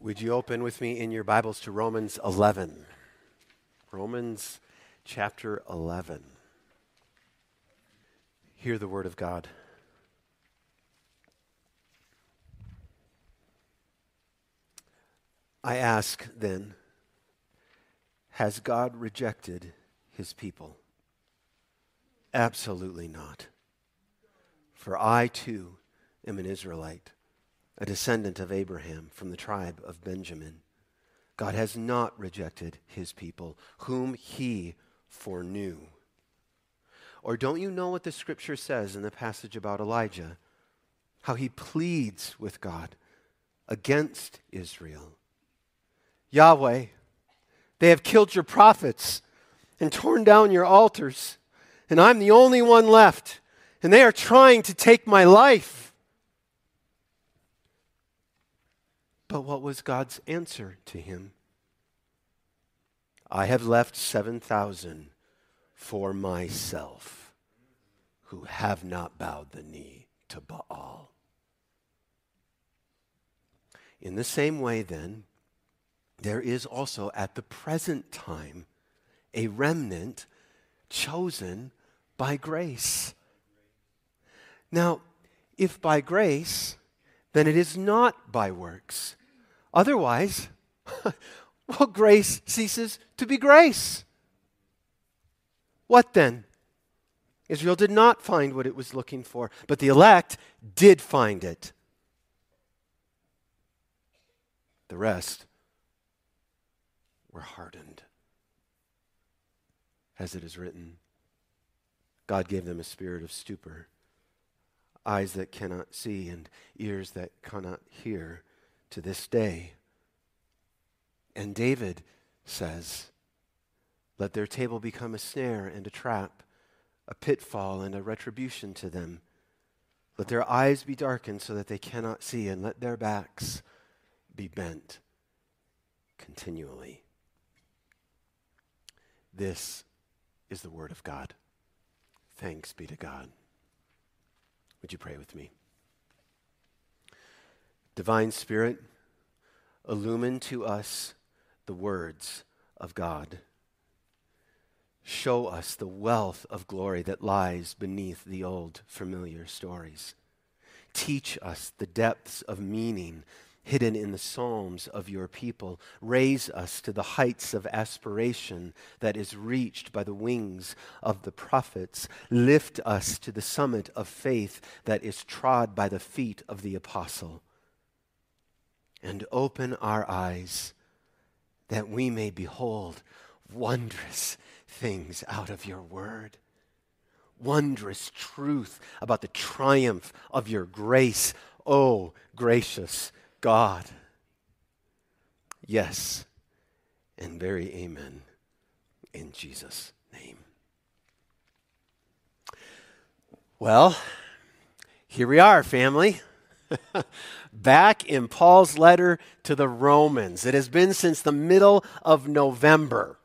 Would you open with me in your Bibles to Romans 11? Romans chapter 11. Hear the word of God. I ask then, has God rejected his people? Absolutely not. For I too am an Israelite a descendant of Abraham from the tribe of Benjamin. God has not rejected his people, whom he foreknew. Or don't you know what the scripture says in the passage about Elijah? How he pleads with God against Israel. Yahweh, they have killed your prophets and torn down your altars, and I'm the only one left, and they are trying to take my life. But what was God's answer to him? I have left 7,000 for myself who have not bowed the knee to Baal. In the same way, then, there is also at the present time a remnant chosen by grace. Now, if by grace, then it is not by works. Otherwise, well, grace ceases to be grace. What then? Israel did not find what it was looking for, but the elect did find it. The rest were hardened. As it is written, God gave them a spirit of stupor, eyes that cannot see, and ears that cannot hear to this day. And David says, Let their table become a snare and a trap, a pitfall and a retribution to them. Let their eyes be darkened so that they cannot see, and let their backs be bent continually. This is the Word of God. Thanks be to God. Would you pray with me? Divine Spirit, illumine to us the words of God. Show us the wealth of glory that lies beneath the old familiar stories. Teach us the depths of meaning hidden in the Psalms of your people. Raise us to the heights of aspiration that is reached by the wings of the prophets. Lift us to the summit of faith that is trod by the feet of the apostle and open our eyes that we may behold wondrous things out of your word. Wondrous truth about the triumph of your grace, oh gracious God. Yes, and very amen in Jesus' name. Well, here we are, family. back in Paul's letter to the Romans. It has been since the middle of November.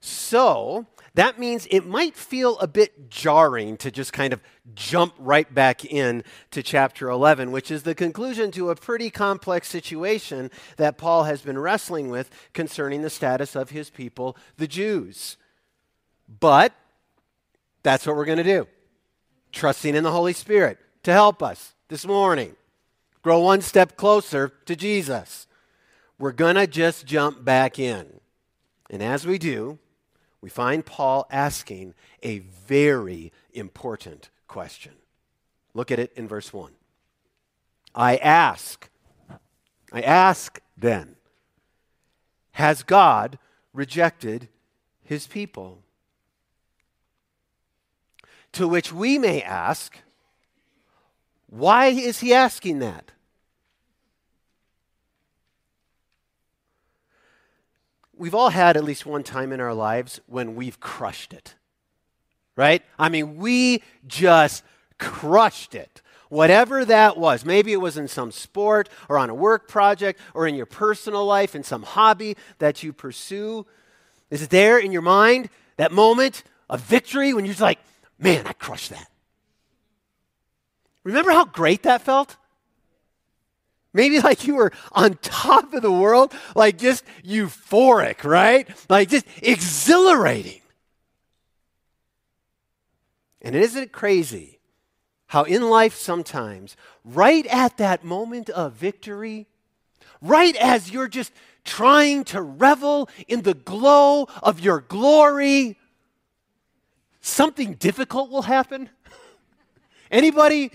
So, that means it might feel a bit jarring to just kind of jump right back in to chapter 11, which is the conclusion to a pretty complex situation that Paul has been wrestling with concerning the status of his people, the Jews. But that's what we're going to do, trusting in the Holy Spirit to help us this morning grow one step closer to Jesus. We're going to just jump back in. And as we do, we find Paul asking a very important question. Look at it in verse 1. I ask, I ask then, has God rejected his people? To which we may ask, why is he asking that? We've all had at least one time in our lives when we've crushed it, right? I mean, we just crushed it. Whatever that was, maybe it was in some sport or on a work project or in your personal life, in some hobby that you pursue. Is it there in your mind, that moment of victory when you're just like, man, I crushed that? Remember how great that felt? Maybe like you were on top of the world, like just euphoric, right? Like just exhilarating. And isn't it crazy how in life sometimes, right at that moment of victory, right as you're just trying to revel in the glow of your glory, something difficult will happen? Anybody?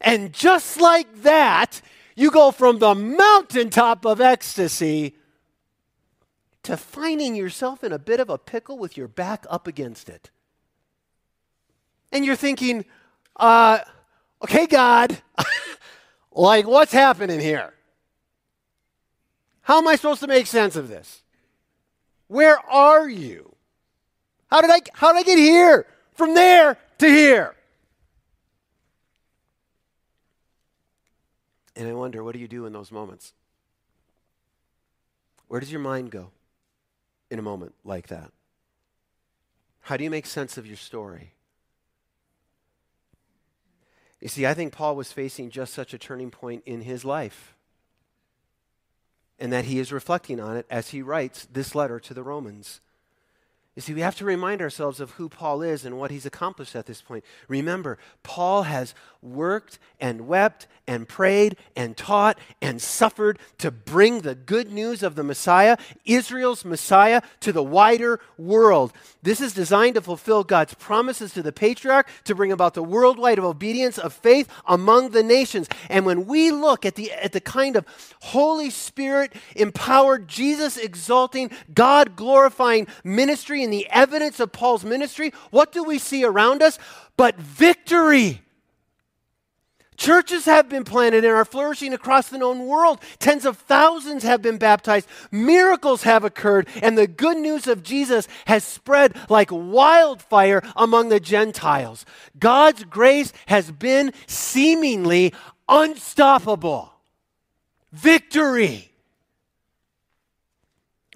And just like that, you go from the mountaintop of ecstasy to finding yourself in a bit of a pickle with your back up against it. And you're thinking, uh, okay, God, like what's happening here? How am I supposed to make sense of this? Where are you? How did I, how did I get here? From there to here. And I wonder, what do you do in those moments? Where does your mind go in a moment like that? How do you make sense of your story? You see, I think Paul was facing just such a turning point in his life, and that he is reflecting on it as he writes this letter to the Romans. You see, we have to remind ourselves of who Paul is and what he's accomplished at this point. Remember, Paul has worked and wept and prayed and taught and suffered to bring the good news of the Messiah, Israel's Messiah, to the wider world. This is designed to fulfill God's promises to the patriarch to bring about the worldwide obedience of faith among the nations. And when we look at the, at the kind of Holy Spirit empowered, Jesus exalting, God glorifying ministry and the evidence of Paul's ministry, what do we see around us? But victory. Churches have been planted and are flourishing across the known world. Tens of thousands have been baptized. Miracles have occurred, and the good news of Jesus has spread like wildfire among the Gentiles. God's grace has been seemingly unstoppable. Victory.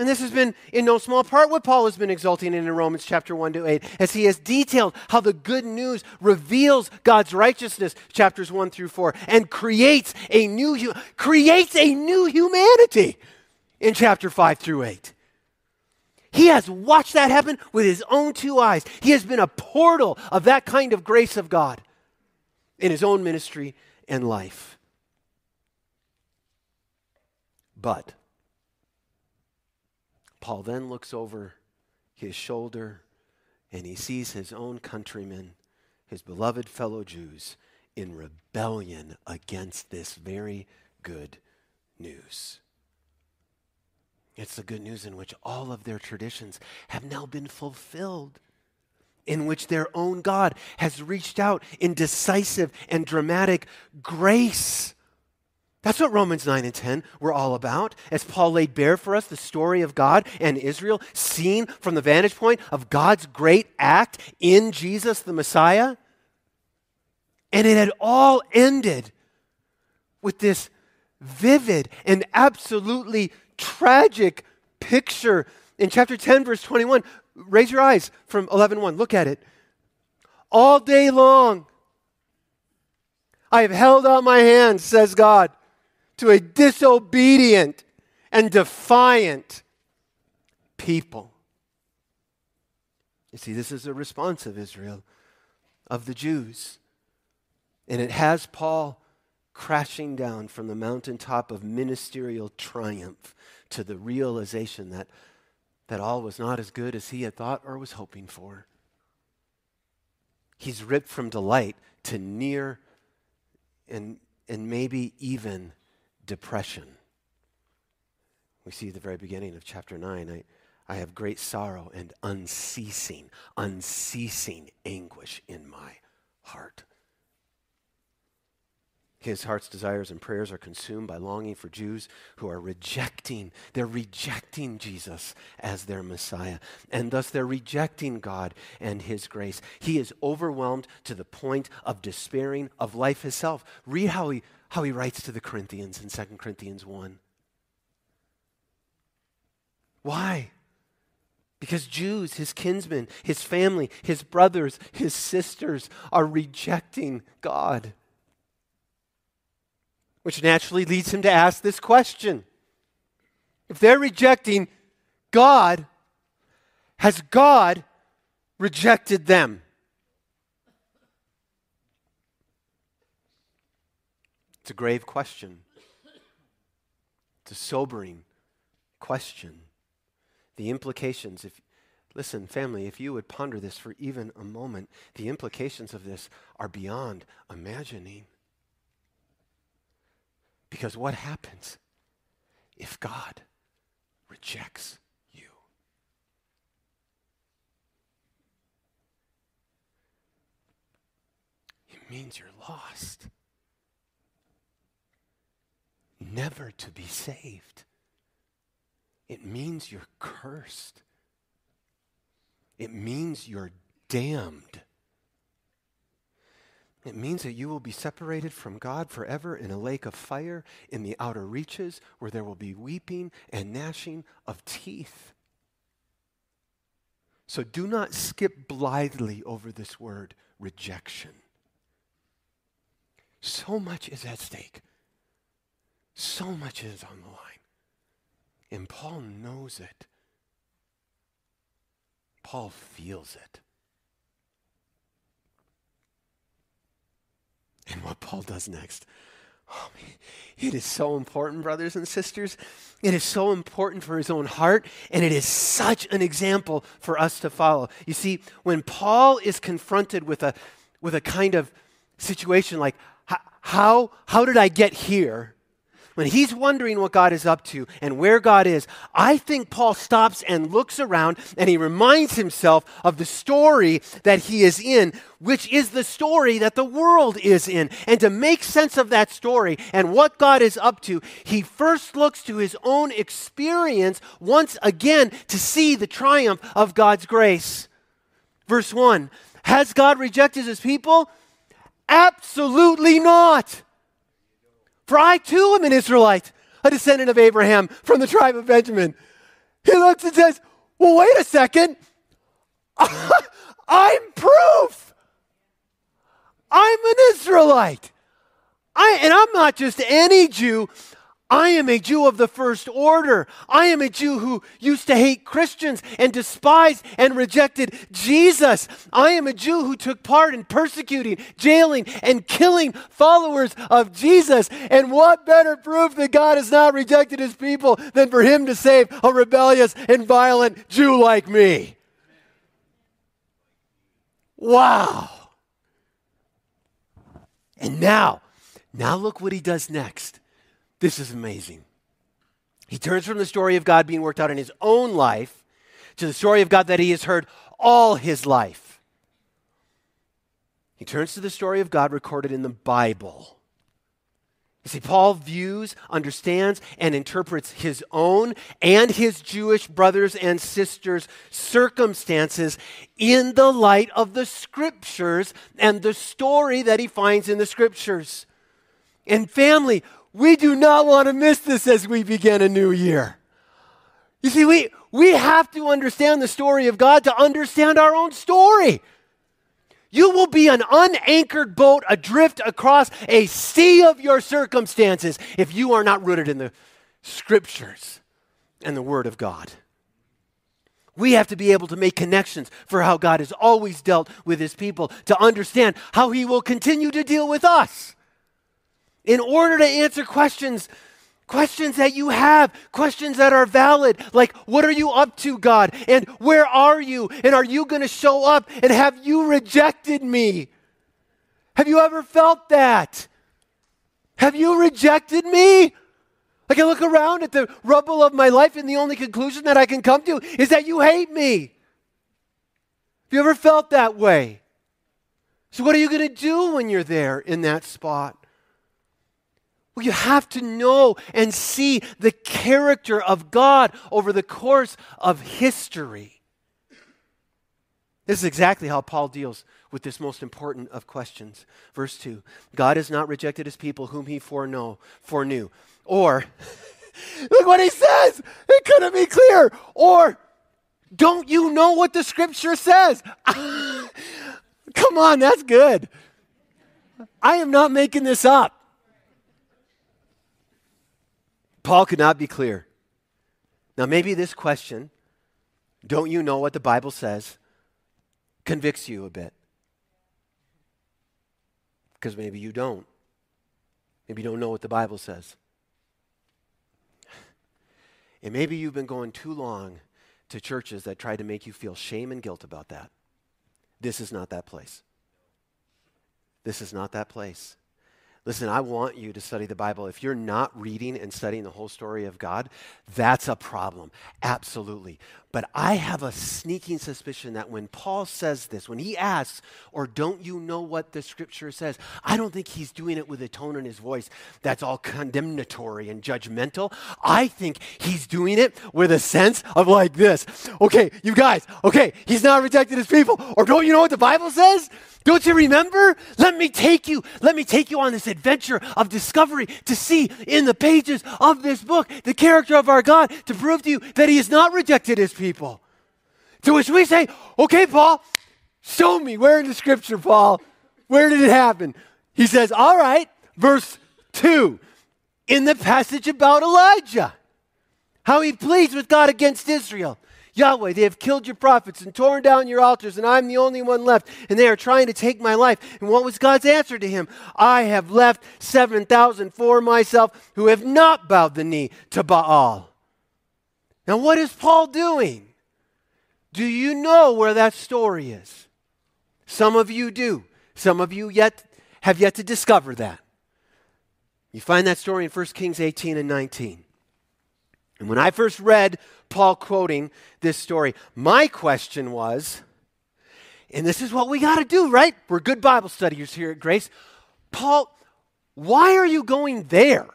And this has been in no small part what Paul has been exulting in in Romans chapter 1 to 8, as he has detailed how the good news reveals God's righteousness, chapters 1 through 4, and creates a new, creates a new humanity in chapter 5 through 8. He has watched that happen with his own two eyes. He has been a portal of that kind of grace of God in his own ministry and life. But Paul then looks over his shoulder and he sees his own countrymen, his beloved fellow Jews, in rebellion against this very good news. It's the good news in which all of their traditions have now been fulfilled, in which their own God has reached out in decisive and dramatic grace. That's what Romans 9 and 10 were all about. As Paul laid bare for us the story of God and Israel, seen from the vantage point of God's great act in Jesus the Messiah. And it had all ended with this vivid and absolutely tragic picture in chapter 10, verse 21. Raise your eyes from 11.1. Look at it. All day long, I have held out my hands, says God to a disobedient and defiant people. You see, this is a response of Israel, of the Jews. And it has Paul crashing down from the mountaintop of ministerial triumph to the realization that, that all was not as good as he had thought or was hoping for. He's ripped from delight to near and, and maybe even depression. We see at the very beginning of chapter 9, I, I have great sorrow and unceasing, unceasing anguish in my heart. His heart's desires and prayers are consumed by longing for Jews who are rejecting, they're rejecting Jesus as their Messiah. And thus they're rejecting God and His grace. He is overwhelmed to the point of despairing of life itself. Read how he how he writes to the Corinthians in 2 Corinthians 1. Why? Because Jews, his kinsmen, his family, his brothers, his sisters are rejecting God. Which naturally leads him to ask this question If they're rejecting God, has God rejected them? It's a grave question. It's a sobering question. The implications, if listen, family, if you would ponder this for even a moment, the implications of this are beyond imagining. Because what happens if God rejects you? It means you're lost, never to be saved. It means you're cursed. It means you're damned. It means that you will be separated from God forever in a lake of fire in the outer reaches where there will be weeping and gnashing of teeth. So do not skip blithely over this word, rejection. So much is at stake. So much is on the line. And Paul knows it. Paul feels it. And what Paul does next. Oh, man, it is so important, brothers and sisters. It is so important for his own heart, and it is such an example for us to follow. You see, when Paul is confronted with a, with a kind of situation like, how, how did I get here? When he's wondering what God is up to and where God is, I think Paul stops and looks around and he reminds himself of the story that he is in, which is the story that the world is in. And to make sense of that story and what God is up to, he first looks to his own experience once again to see the triumph of God's grace. Verse 1 Has God rejected his people? Absolutely not. For I too am an Israelite, a descendant of Abraham from the tribe of Benjamin. He looks and says, Well, wait a second. I'm proof. I'm an Israelite. I, and I'm not just any Jew. I am a Jew of the first order. I am a Jew who used to hate Christians and despised and rejected Jesus. I am a Jew who took part in persecuting, jailing, and killing followers of Jesus. And what better proof that God has not rejected his people than for him to save a rebellious and violent Jew like me? Wow. And now, now look what he does next. This is amazing. He turns from the story of God being worked out in his own life to the story of God that he has heard all his life. He turns to the story of God recorded in the Bible. You see, Paul views, understands, and interprets his own and his Jewish brothers and sisters' circumstances in the light of the scriptures and the story that he finds in the scriptures. And family, we do not want to miss this as we begin a new year. You see, we, we have to understand the story of God to understand our own story. You will be an unanchored boat adrift across a sea of your circumstances if you are not rooted in the scriptures and the Word of God. We have to be able to make connections for how God has always dealt with His people to understand how He will continue to deal with us in order to answer questions questions that you have, questions that are valid, like what are you up to, God? And where are you? And are you going to show up? And have you rejected me? Have you ever felt that? Have you rejected me? Like I look around at the rubble of my life, and the only conclusion that I can come to is that you hate me. Have you ever felt that way? So, what are you going to do when you're there in that spot? You have to know and see the character of God over the course of history. This is exactly how Paul deals with this most important of questions. Verse 2 God has not rejected his people whom he foreknow, foreknew. Or, look what he says. It couldn't be clear. Or, don't you know what the scripture says? Come on, that's good. I am not making this up. Paul could not be clear. Now, maybe this question, don't you know what the Bible says, convicts you a bit. Because maybe you don't. Maybe you don't know what the Bible says. And maybe you've been going too long to churches that try to make you feel shame and guilt about that. This is not that place. This is not that place. Listen, I want you to study the Bible. If you're not reading and studying the whole story of God, that's a problem. Absolutely. But I have a sneaking suspicion that when Paul says this, when he asks, or don't you know what the scripture says, I don't think he's doing it with a tone in his voice that's all condemnatory and judgmental. I think he's doing it with a sense of like this okay, you guys, okay, he's not rejected his people. Or don't you know what the Bible says? Don't you remember? Let me take you, let me take you on this adventure of discovery to see in the pages of this book the character of our God to prove to you that he has not rejected his people. To which we say, okay, Paul, show me where in the scripture, Paul, where did it happen? He says, all right, verse 2, in the passage about Elijah, how he pleads with God against Israel. Yahweh, they have killed your prophets and torn down your altars, and I'm the only one left, and they are trying to take my life. And what was God's answer to him? I have left 7,000 for myself who have not bowed the knee to Baal. Now, what is Paul doing? Do you know where that story is? Some of you do. Some of you yet have yet to discover that. You find that story in 1 Kings 18 and 19. And when I first read Paul quoting this story, my question was, and this is what we got to do, right? We're good Bible studiers here at Grace. Paul, why are you going there?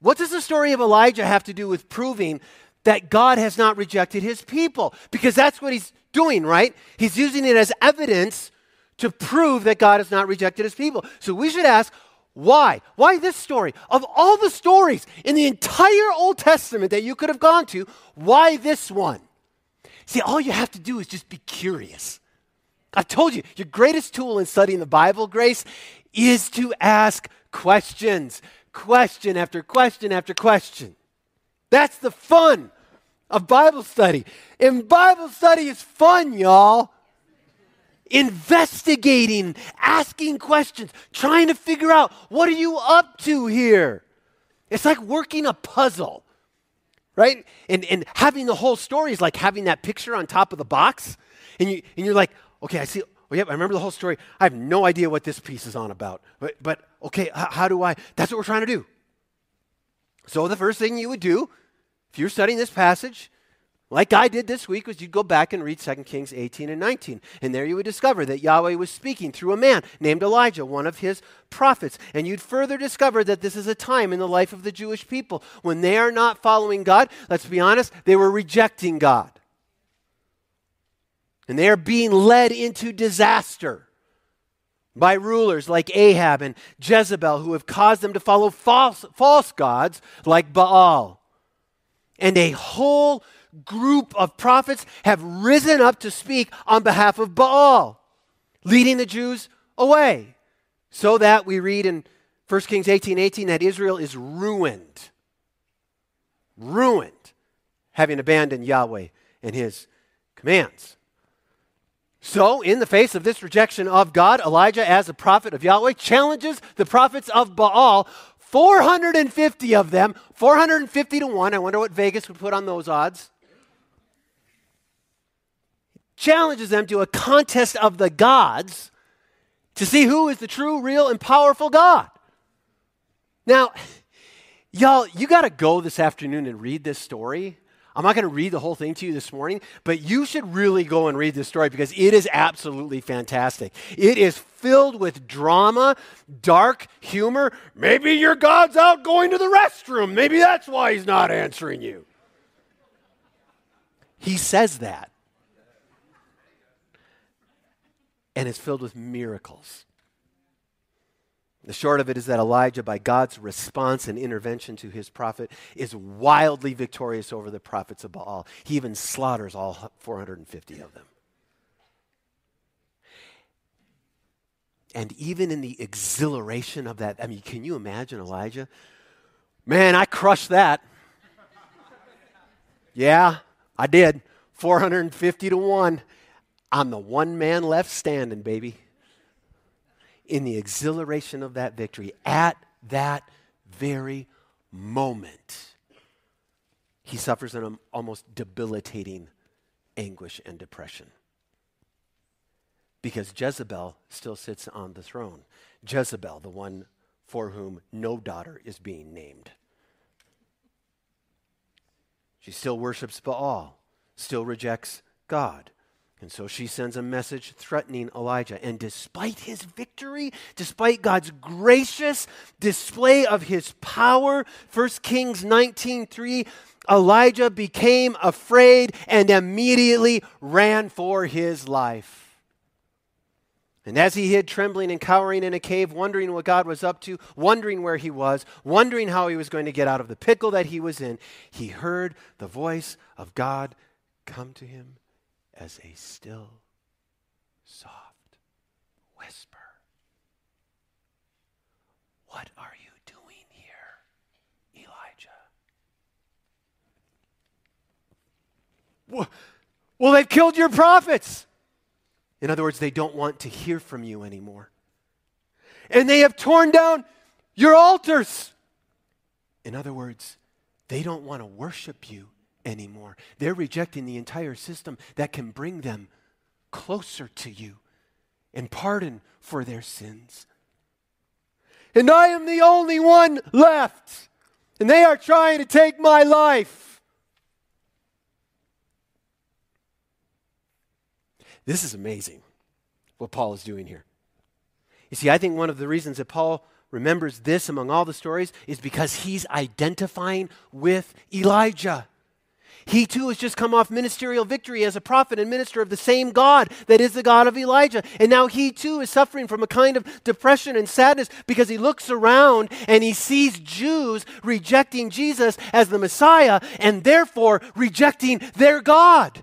What does the story of Elijah have to do with proving that God has not rejected his people? Because that's what he's doing, right? He's using it as evidence to prove that God has not rejected his people. So we should ask, why? Why this story? Of all the stories in the entire Old Testament that you could have gone to, why this one? See, all you have to do is just be curious. I've told you, your greatest tool in studying the Bible, Grace, is to ask questions. Question after question after question. That's the fun of Bible study. And Bible study is fun, y'all investigating, asking questions, trying to figure out what are you up to here? It's like working a puzzle, right? And, and having the whole story is like having that picture on top of the box. And, you, and you're like, okay, I see, oh, yep, I remember the whole story. I have no idea what this piece is on about. But, but okay, h- how do I? That's what we're trying to do. So the first thing you would do, if you're studying this passage, like I did this week, was you'd go back and read 2 Kings 18 and 19. And there you would discover that Yahweh was speaking through a man named Elijah, one of his prophets. And you'd further discover that this is a time in the life of the Jewish people when they are not following God. Let's be honest, they were rejecting God. And they are being led into disaster by rulers like Ahab and Jezebel who have caused them to follow false, false gods like Baal. And a whole group of prophets have risen up to speak on behalf of Baal, leading the Jews away. So that we read in 1 Kings 18 18 that Israel is ruined. Ruined, having abandoned Yahweh and his commands. So, in the face of this rejection of God, Elijah, as a prophet of Yahweh, challenges the prophets of Baal 450 of them, 450 to 1. I wonder what Vegas would put on those odds challenges them to a contest of the gods to see who is the true, real, and powerful God. Now, y'all, you got to go this afternoon and read this story. I'm not going to read the whole thing to you this morning, but you should really go and read this story because it is absolutely fantastic. It is filled with drama, dark humor. Maybe your God's out going to the restroom. Maybe that's why he's not answering you. He says that. And is filled with miracles. The short of it is that Elijah, by God's response and intervention to his prophet, is wildly victorious over the prophets of Baal. He even slaughters all 450 of them. And even in the exhilaration of that, I mean, can you imagine Elijah Man, I crushed that. yeah, I did. 450 to 1. I'm the one man left standing, baby. In the exhilaration of that victory, at that very moment, he suffers an um, almost debilitating anguish and depression. Because Jezebel still sits on the throne. Jezebel, the one for whom no daughter is being named. She still worships Baal, still rejects God. And so she sends a message threatening Elijah. And despite his victory, despite God's gracious display of his power, 1 Kings 19:3, Elijah became afraid and immediately ran for his life. And as he hid trembling and cowering in a cave, wondering what God was up to, wondering where he was, wondering how he was going to get out of the pickle that he was in, he heard the voice of God come to him as a still, soft whisper. What are you doing here, Elijah? Well, they've killed your prophets. In other words, they don't want to hear from you anymore. And they have torn down your altars. In other words, they don't want to worship you anymore. They're rejecting the entire system that can bring them closer to you and pardon for their sins. And I am the only one left, and they are trying to take my life. This is amazing what Paul is doing here. You see, I think one of the reasons that Paul remembers this among all the stories is because he's identifying with Elijah. He too has just come off ministerial victory as a prophet and minister of the same God that is the God of Elijah. And now he too is suffering from a kind of depression and sadness because he looks around and he sees Jews rejecting Jesus as the Messiah and therefore rejecting their God.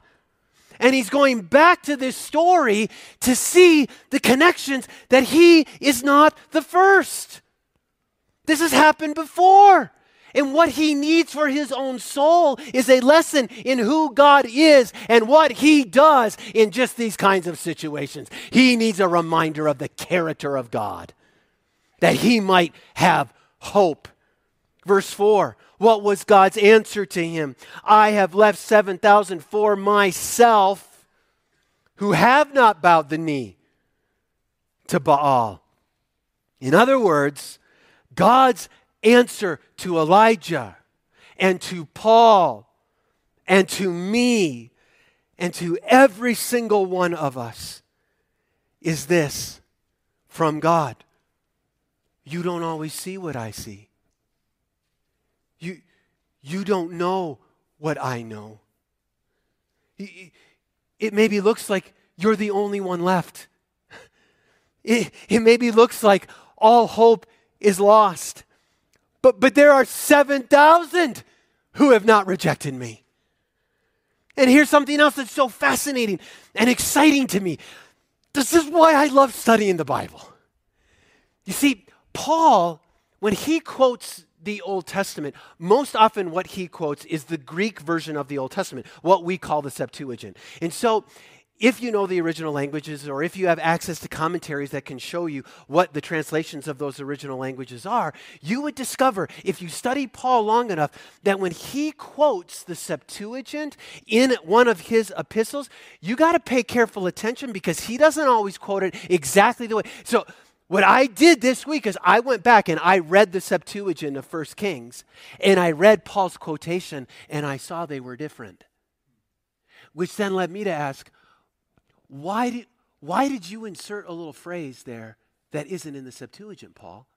And he's going back to this story to see the connections that he is not the first. This has happened before. And what he needs for his own soul is a lesson in who God is and what he does in just these kinds of situations. He needs a reminder of the character of God that he might have hope. Verse 4 What was God's answer to him? I have left 7,000 for myself who have not bowed the knee to Baal. In other words, God's answer to Elijah and to Paul and to me and to every single one of us is this from God. You don't always see what I see. You, you don't know what I know. It maybe looks like you're the only one left. It, it maybe looks like all hope is lost. But, but there are 7,000 who have not rejected me. And here's something else that's so fascinating and exciting to me. This is why I love studying the Bible. You see, Paul, when he quotes the Old Testament, most often what he quotes is the Greek version of the Old Testament, what we call the Septuagint. And so if you know the original languages or if you have access to commentaries that can show you what the translations of those original languages are, you would discover, if you study Paul long enough, that when he quotes the Septuagint in one of his epistles, you got to pay careful attention because he doesn't always quote it exactly the way. So, what I did this week is I went back and I read the Septuagint of First Kings and I read Paul's quotation and I saw they were different. Which then led me to ask, why did, why did you insert a little phrase there that isn't in the Septuagint, Paul?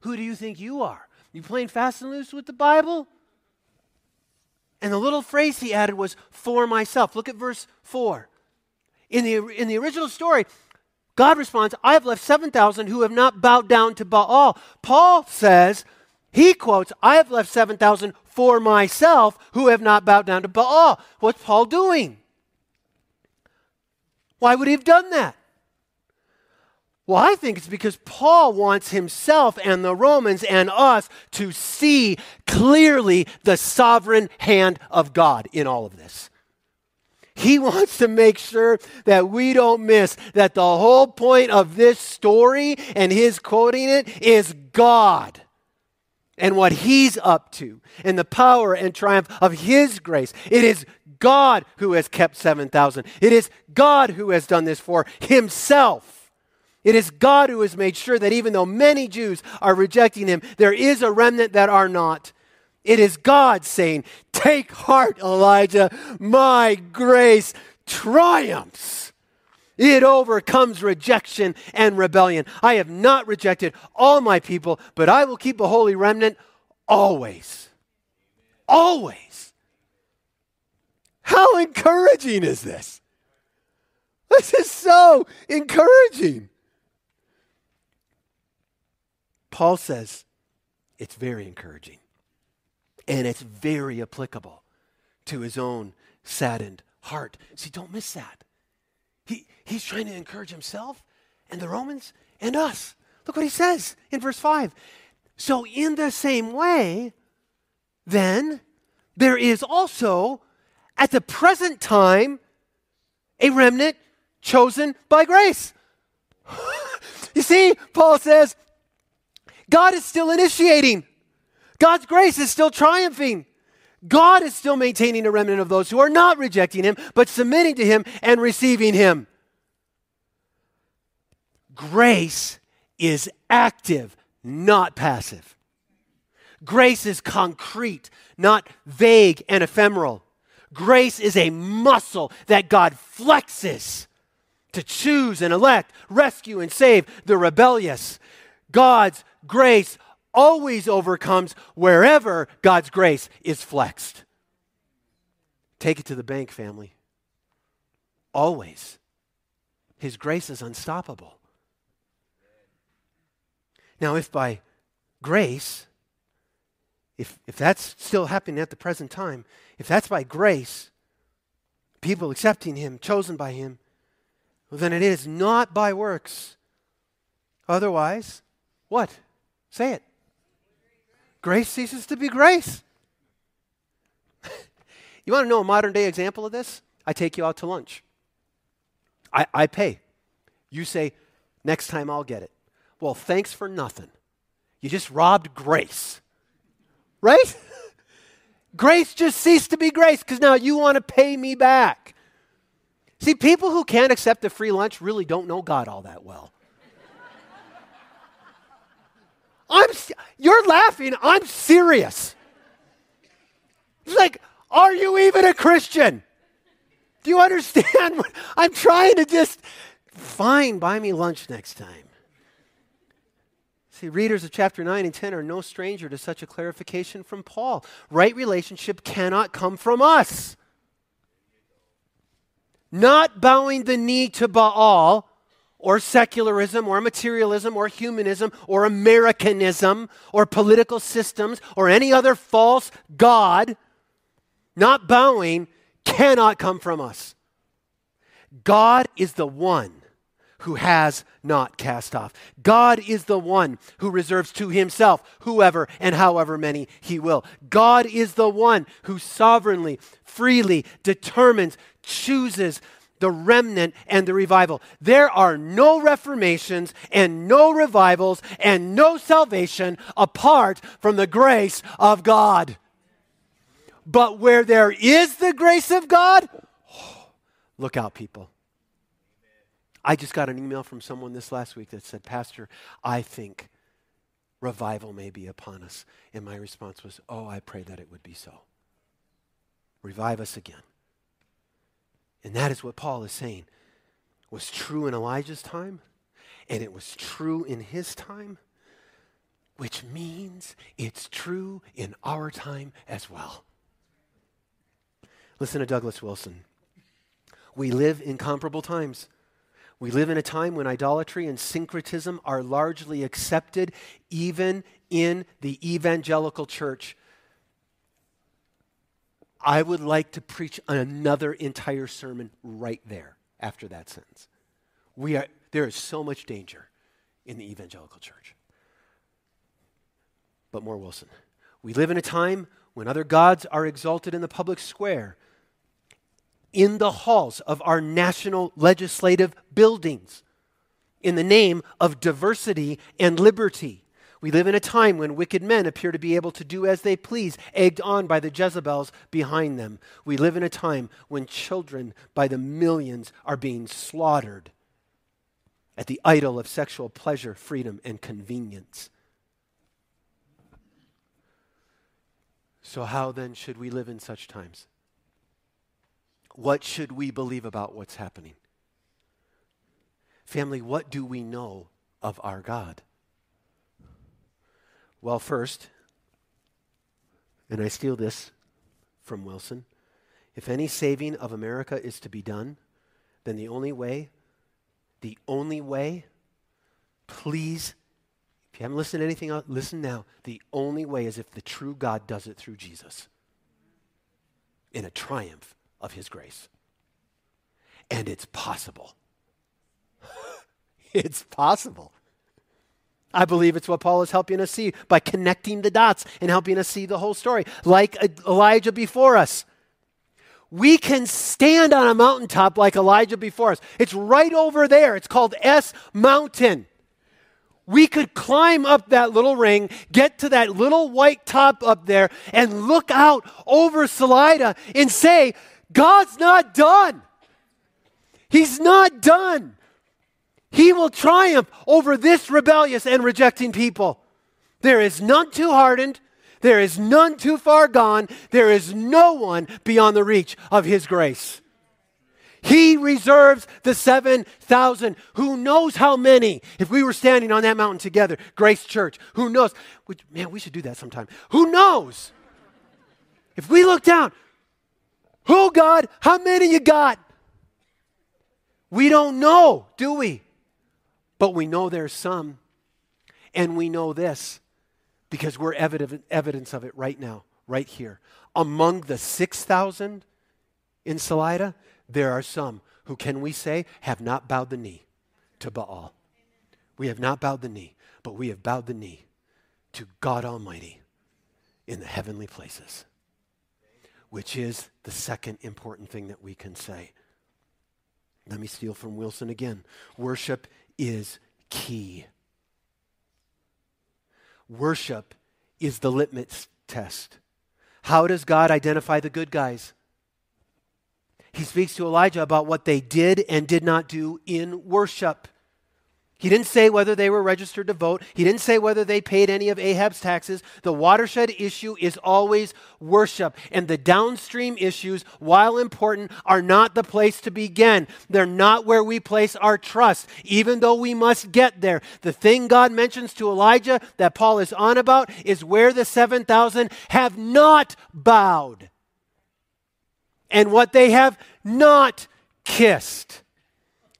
Who do you think you are? You playing fast and loose with the Bible? And the little phrase he added was, for myself. Look at verse 4. In the, in the original story, God responds, I have left 7,000 who have not bowed down to Baal. Paul says, he quotes, I have left 7,000 for myself who have not bowed down to Baal. What's Paul doing? Why would he have done that? Well, I think it's because Paul wants himself and the Romans and us to see clearly the sovereign hand of God in all of this. He wants to make sure that we don't miss that the whole point of this story and his quoting it is God and what he's up to and the power and triumph of his grace. It is God who has kept 7,000. It is God who has done this for himself. It is God who has made sure that even though many Jews are rejecting him, there is a remnant that are not. It is God saying, Take heart, Elijah, my grace triumphs. It overcomes rejection and rebellion. I have not rejected all my people, but I will keep a holy remnant always. Always. How encouraging is this? This is so encouraging. Paul says it's very encouraging. And it's very applicable to his own saddened heart. See, don't miss that. He, he's trying to encourage himself and the Romans and us. Look what he says in verse 5. So, in the same way, then, there is also at the present time a remnant chosen by grace. you see, Paul says, God is still initiating. God's grace is still triumphing. God is still maintaining a remnant of those who are not rejecting Him, but submitting to Him and receiving Him. Grace is active, not passive. Grace is concrete, not vague and ephemeral. Grace is a muscle that God flexes to choose and elect, rescue and save the rebellious. God's grace always overcomes wherever God's grace is flexed. Take it to the bank, family. Always. His grace is unstoppable. Now, if by grace, if, if that's still happening at the present time, if that's by grace, people accepting Him, chosen by Him, well, then it is not by works. Otherwise, what? Say it grace ceases to be grace. you want to know a modern day example of this? I take you out to lunch. I, I pay. You say, next time I'll get it. Well, thanks for nothing. You just robbed grace. Right? grace just ceased to be grace because now you want to pay me back. See, people who can't accept a free lunch really don't know God all that well. I'm, you're laughing. I'm serious. It's like, are you even a Christian? Do you understand? What, I'm trying to just, fine, buy me lunch next time. See, readers of chapter 9 and 10 are no stranger to such a clarification from Paul. Right relationship cannot come from us. Not bowing the knee to Baal or secularism or materialism or humanism or Americanism or political systems or any other false God, not bowing, cannot come from us. God is the one who has not cast off. God is the one who reserves to himself whoever and however many he will. God is the one who sovereignly, freely determines, chooses the remnant and the revival. There are no reformations and no revivals and no salvation apart from the grace of God. But where there is the grace of God, oh, look out, people. I just got an email from someone this last week that said, Pastor, I think revival may be upon us. And my response was, Oh, I pray that it would be so. Revive us again. And that is what Paul is saying was true in Elijah's time, and it was true in his time, which means it's true in our time as well. Listen to Douglas Wilson. We live in comparable times. We live in a time when idolatry and syncretism are largely accepted, even in the evangelical church. I would like to preach another entire sermon right there after that sentence. We are, there is so much danger in the evangelical church. But more Wilson. We live in a time when other gods are exalted in the public square, in the halls of our national legislative buildings, in the name of diversity and liberty. We live in a time when wicked men appear to be able to do as they please, egged on by the Jezebels behind them. We live in a time when children by the millions are being slaughtered at the idol of sexual pleasure, freedom, and convenience. So, how then should we live in such times? What should we believe about what's happening? Family, what do we know of our God? Well, first, and I steal this from Wilson if any saving of America is to be done, then the only way, the only way, please, if you haven't listened to anything else, listen now. The only way is if the true God does it through Jesus in a triumph of his grace. And it's possible. it's possible. I believe it's what Paul is helping us see by connecting the dots and helping us see the whole story. Like Elijah before us. We can stand on a mountaintop like Elijah before us. It's right over there. It's called S Mountain. We could climb up that little ring, get to that little white top up there, and look out over Salida and say, God's not done. He's not done. He will triumph over this rebellious and rejecting people. There is none too hardened. There is none too far gone. There is no one beyond the reach of His grace. He reserves the 7,000. Who knows how many? If we were standing on that mountain together, Grace Church, who knows? Man, we should do that sometime. Who knows? If we look down, who, God? How many you got? We don't know, do we? But we know there's some. And we know this because we're evident, evidence of it right now, right here. Among the 6,000 in Salida, there are some who, can we say, have not bowed the knee to Baal. We have not bowed the knee, but we have bowed the knee to God Almighty in the heavenly places, which is the second important thing that we can say. Let me steal from Wilson again. Worship is key. Worship is the litmus test. How does God identify the good guys? He speaks to Elijah about what they did and did not do in worship. He didn't say whether they were registered to vote. He didn't say whether they paid any of Ahab's taxes. The watershed issue is always worship. And the downstream issues, while important, are not the place to begin. They're not where we place our trust, even though we must get there. The thing God mentions to Elijah that Paul is on about is where the 7,000 have not bowed and what they have not kissed.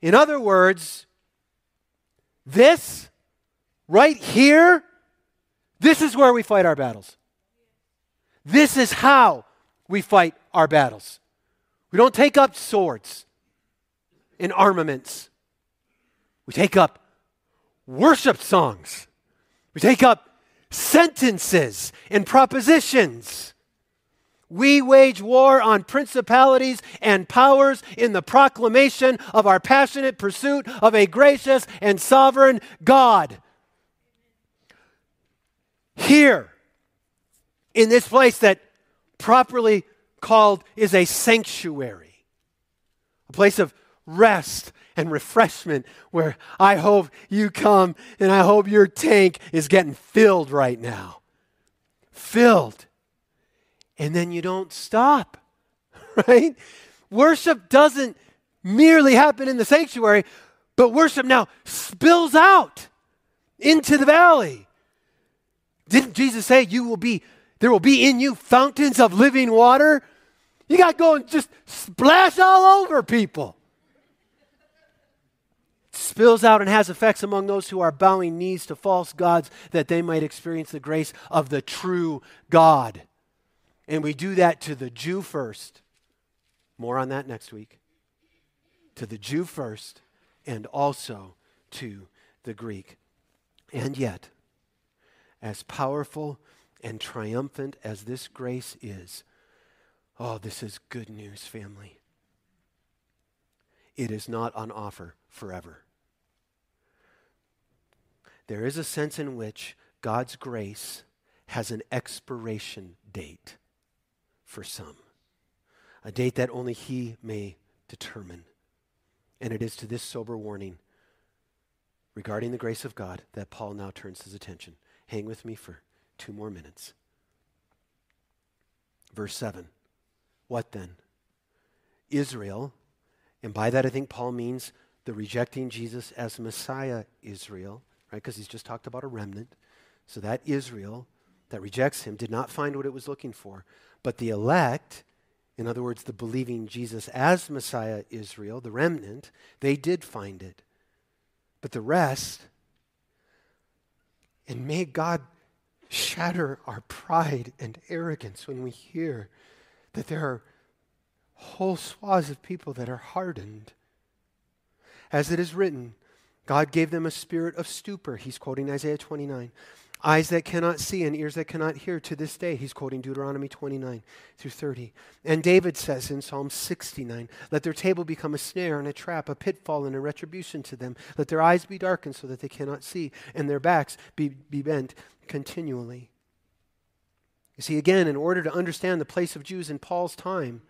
In other words, this, right here, this is where we fight our battles. This is how we fight our battles. We don't take up swords and armaments. We take up worship songs. We take up sentences and propositions. We wage war on principalities and powers in the proclamation of our passionate pursuit of a gracious and sovereign God. Here, in this place that properly called is a sanctuary, a place of rest and refreshment where I hope you come and I hope your tank is getting filled right now. Filled and then you don't stop, right? Worship doesn't merely happen in the sanctuary, but worship now spills out into the valley. Didn't Jesus say you will be there will be in you fountains of living water? You got to go and just splash all over people. spills out and has effects among those who are bowing knees to false gods that they might experience the grace of the true God. And we do that to the Jew first. More on that next week. To the Jew first, and also to the Greek. And yet, as powerful and triumphant as this grace is, oh, this is good news, family. It is not on offer forever. There is a sense in which God's grace has an expiration date for some, a date that only He may determine. And it is to this sober warning regarding the grace of God that Paul now turns his attention. Hang with me for two more minutes. Verse 7. What then? Israel, and by that I think Paul means the rejecting Jesus as Messiah Israel, right? Because he's just talked about a remnant. So that Israel that rejects him did not find what it was looking for. But the elect, in other words, the believing Jesus as Messiah Israel, the remnant, they did find it. But the rest, and may God shatter our pride and arrogance when we hear that there are whole swaths of people that are hardened. As it is written, God gave them a spirit of stupor. He's quoting Isaiah 29 eyes that cannot see and ears that cannot hear to this day. He's quoting Deuteronomy 29 through 30. And David says in Psalm 69 Let their table become a snare and a trap, a pitfall and a retribution to them. Let their eyes be darkened so that they cannot see, and their backs be, be bent continually. You see, again, in order to understand the place of Jews in Paul's time,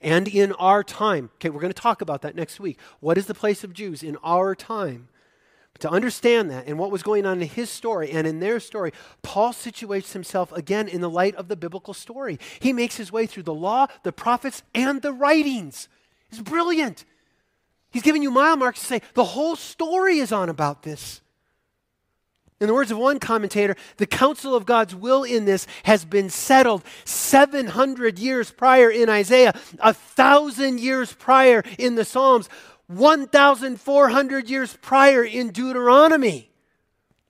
and in our time. Okay, we're going to talk about that next week. What is the place of Jews in our time? To understand that and what was going on in his story and in their story, Paul situates himself again in the light of the biblical story. He makes his way through the law, the prophets, and the writings. It's brilliant. He's giving you mile marks to say the whole story is on about this. In the words of one commentator, the counsel of God's will in this has been settled 700 years prior in Isaiah, a thousand years prior in the Psalms. 1,400 years prior in Deuteronomy.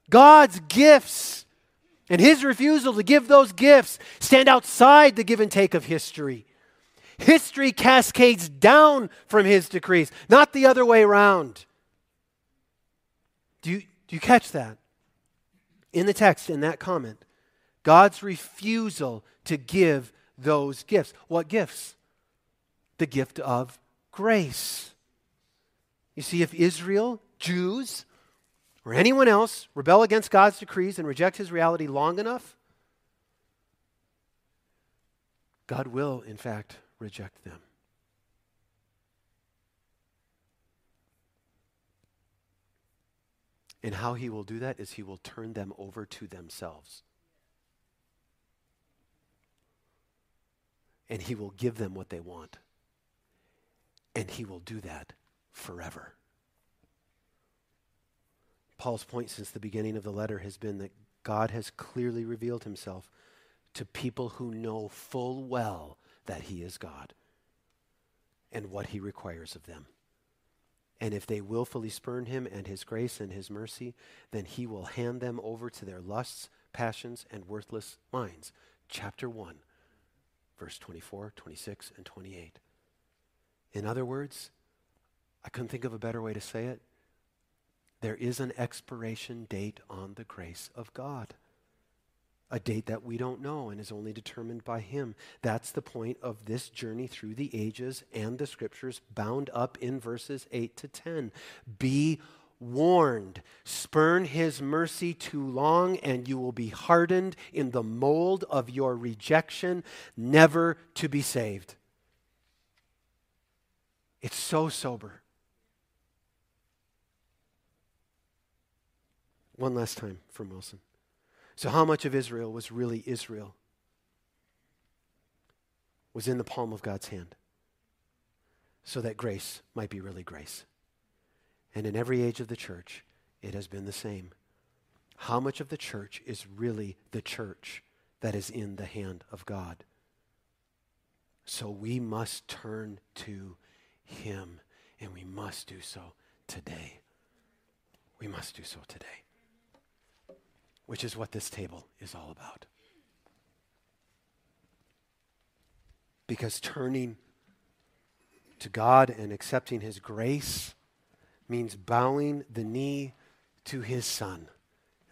God's gifts and his refusal to give those gifts stand outside the give and take of history. History cascades down from his decrees, not the other way around. Do you, do you catch that? In the text, in that comment, God's refusal to give those gifts. What gifts? The gift of grace. You see, if Israel, Jews, or anyone else rebel against God's decrees and reject his reality long enough, God will, in fact, reject them. And how he will do that is he will turn them over to themselves. And he will give them what they want. And he will do that forever. Paul's point since the beginning of the letter has been that God has clearly revealed himself to people who know full well that he is God and what he requires of them. And if they willfully spurn him and his grace and his mercy, then he will hand them over to their lusts, passions, and worthless minds. Chapter 1, verse 24, 26, and 28. In other words, I couldn't think of a better way to say it. There is an expiration date on the grace of God. A date that we don't know and is only determined by Him. That's the point of this journey through the ages and the scriptures bound up in verses 8 to 10. Be warned. Spurn his mercy too long, and you will be hardened in the mold of your rejection, never to be saved. It's so sober. One last time from Wilson. So, how much of Israel was really Israel? Was in the palm of God's hand so that grace might be really grace. And in every age of the church, it has been the same. How much of the church is really the church that is in the hand of God? So we must turn to Him, and we must do so today. We must do so today which is what this table is all about. Because turning to God and accepting His grace means bowing the knee to His Son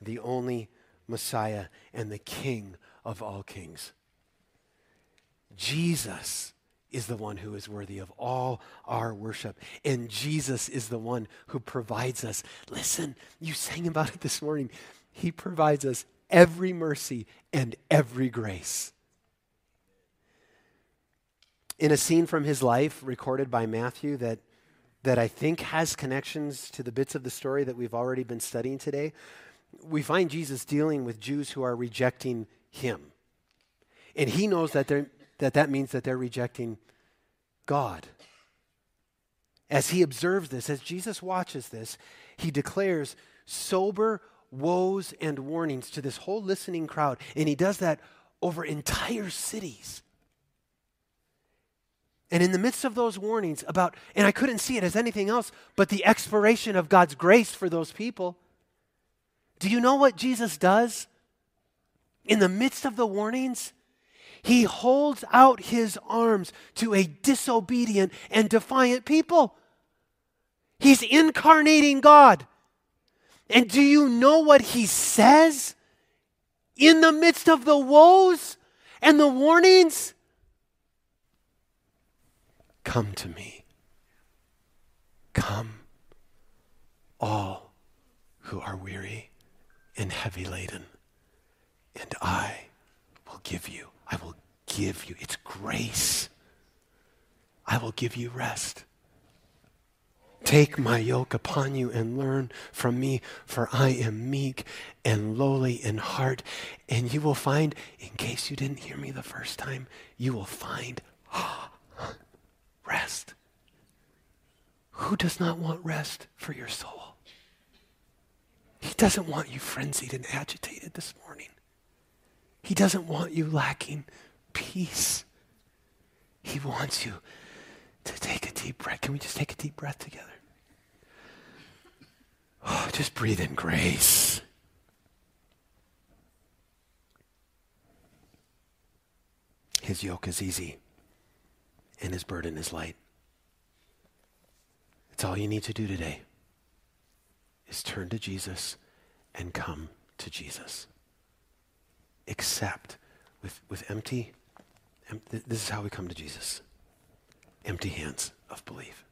the only Messiah and the King of all kings. Jesus is the one who is worthy of all our worship. And Jesus is the one who provides us. Listen, you sang about it this morning. He provides us every mercy and every grace. In a scene from his life recorded by Matthew that, that I think has connections to the bits of the story that we've already been studying today, we find Jesus dealing with Jews who are rejecting him. And he knows that, that that means that they're rejecting God. As he observes this, as Jesus watches this, he declares sober woes and warnings to this whole listening crowd. And he does that over entire cities. And in the midst of those warnings about, and I couldn't see it as anything else but the expiration of God's grace for those people, do you know what Jesus does? In the midst of the warnings, he holds out his arms to a disobedient and defiant people. He's incarnating God. And do you know what he says in the midst of the woes and the warnings? Come to me. Come, all who are weary and heavy laden, and I will give you, I will give you, it's grace. I will give you rest. Take my yoke upon you and learn from me, for I am meek and lowly in heart. And you will find, in case you didn't hear me the first time, you will find ah, rest. Who does not want rest for your soul? He doesn't want you frenzied and agitated this morning. He doesn't want you lacking peace. He wants you to take a deep breath. Can we just take a deep breath together? Oh, just breathe in grace. His yoke is easy and his burden is light. It's all you need to do today is turn to Jesus and come to Jesus. Accept with, with empty, em- this is how we come to Jesus empty hands of belief.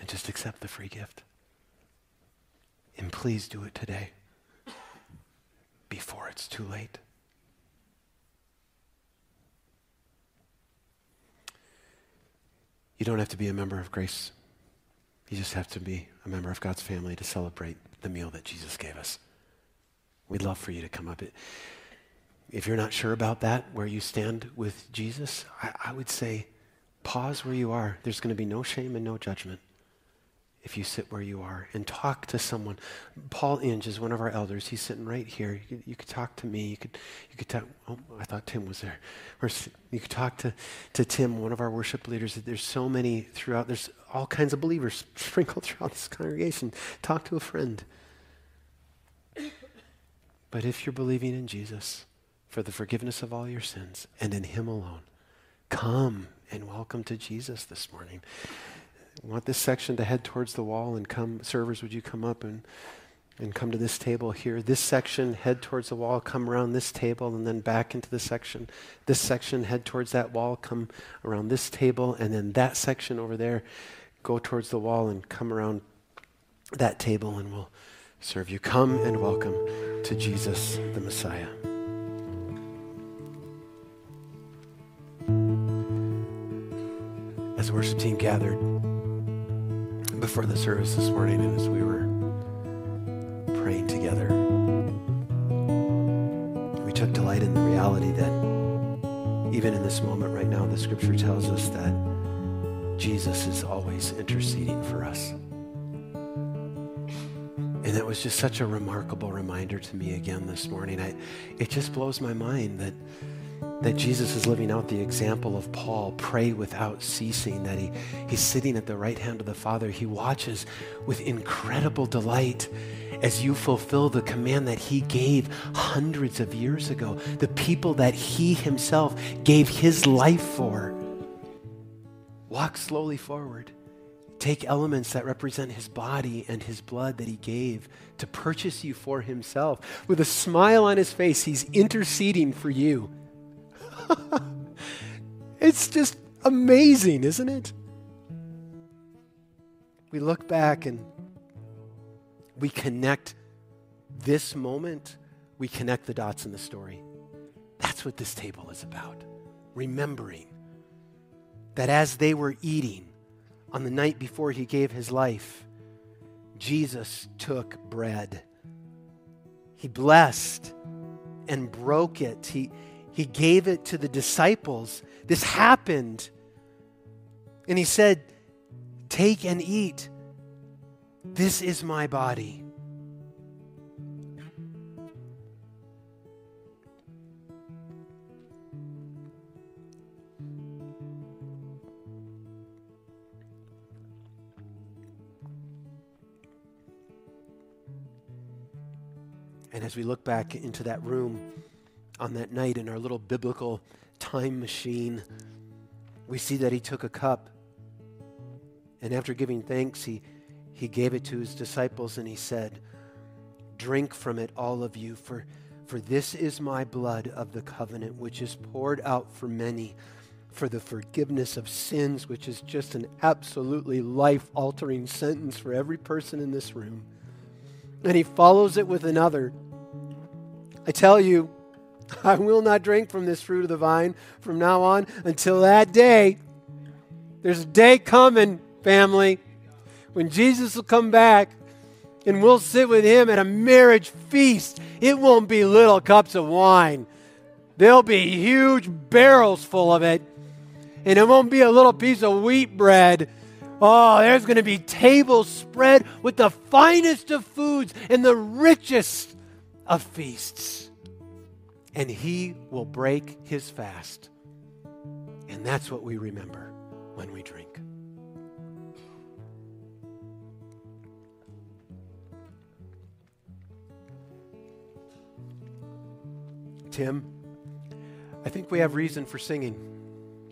And just accept the free gift. And please do it today before it's too late. You don't have to be a member of Grace. You just have to be a member of God's family to celebrate the meal that Jesus gave us. We'd love for you to come up. If you're not sure about that, where you stand with Jesus, I, I would say pause where you are. There's going to be no shame and no judgment if you sit where you are and talk to someone. Paul Inge is one of our elders. He's sitting right here. You could, you could talk to me. You could, you could talk. Oh, I thought Tim was there. Or you could talk to, to Tim, one of our worship leaders. There's so many throughout. There's all kinds of believers sprinkled throughout this congregation. Talk to a friend. But if you're believing in Jesus for the forgiveness of all your sins and in Him alone, come and welcome to Jesus this morning. I want this section to head towards the wall and come, servers, would you come up and, and come to this table here? This section, head towards the wall, come around this table and then back into the section. This section, head towards that wall, come around this table, and then that section over there, go towards the wall and come around that table and we'll serve you. Come and welcome to Jesus the Messiah. As the worship team gathered, before the service this morning and as we were praying together, we took delight in the reality that even in this moment right now, the scripture tells us that Jesus is always interceding for us. And that was just such a remarkable reminder to me again this morning. I, it just blows my mind that that Jesus is living out the example of Paul, pray without ceasing, that he, he's sitting at the right hand of the Father. He watches with incredible delight as you fulfill the command that he gave hundreds of years ago, the people that he himself gave his life for. Walk slowly forward. take elements that represent his body and his blood that he gave to purchase you for himself. With a smile on his face, he's interceding for you. it's just amazing, isn't it? We look back and we connect this moment, we connect the dots in the story. That's what this table is about. Remembering that as they were eating on the night before he gave his life, Jesus took bread. He blessed and broke it. He, he gave it to the disciples. This happened. And he said, Take and eat. This is my body. And as we look back into that room on that night in our little biblical time machine, we see that he took a cup. And after giving thanks, he he gave it to his disciples and he said, Drink from it, all of you, for, for this is my blood of the covenant, which is poured out for many for the forgiveness of sins, which is just an absolutely life altering sentence for every person in this room. And he follows it with another. I tell you, I will not drink from this fruit of the vine from now on until that day. There's a day coming, family, when Jesus will come back and we'll sit with him at a marriage feast, it won't be little cups of wine. There'll be huge barrels full of it. And it won't be a little piece of wheat bread. Oh, there's going to be tables spread with the finest of foods and the richest of feasts. And he will break his fast. And that's what we remember when we drink. Tim, I think we have reason for singing.